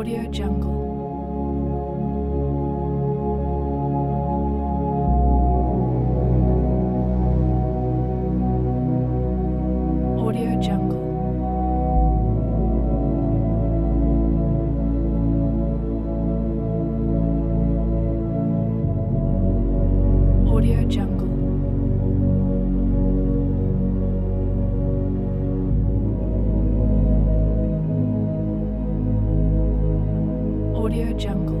Audio Jungle. Audio Jungle.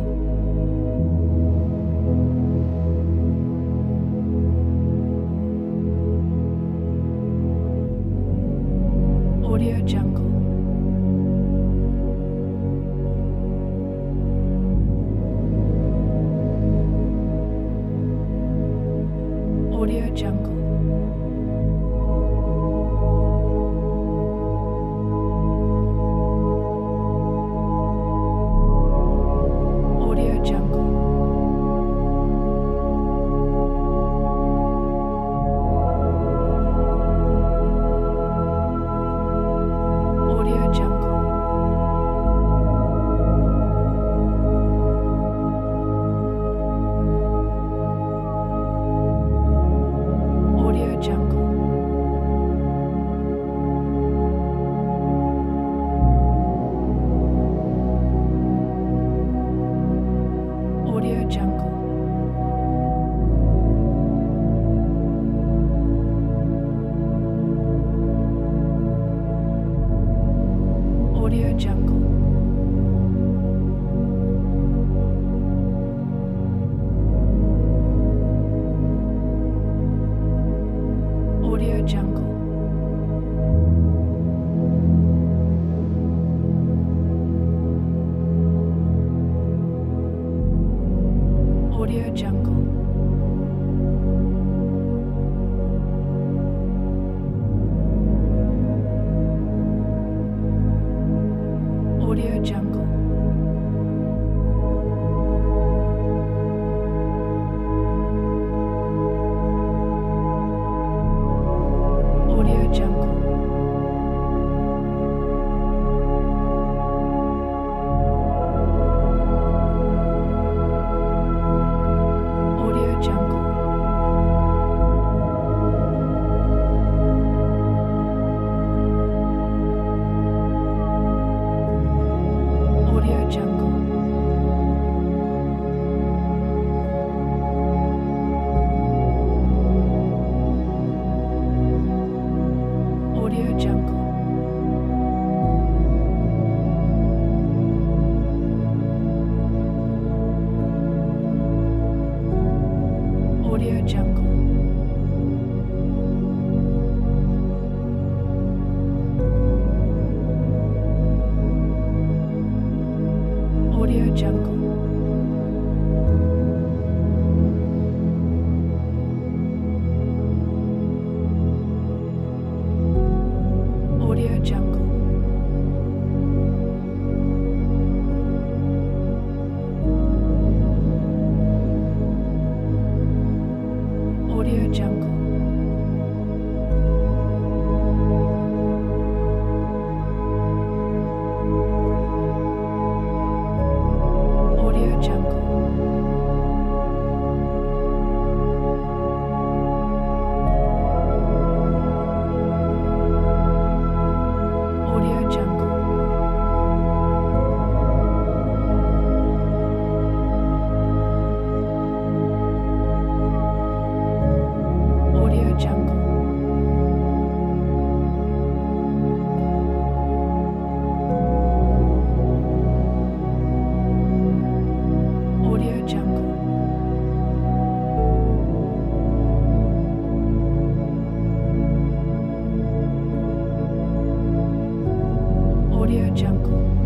Jungle. Jungle. ранку.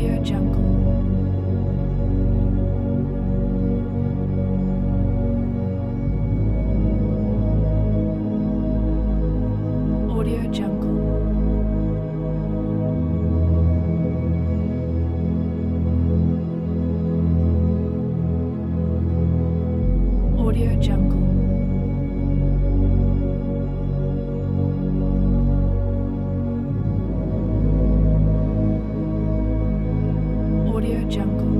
Audio Jungle. Audio Jungle.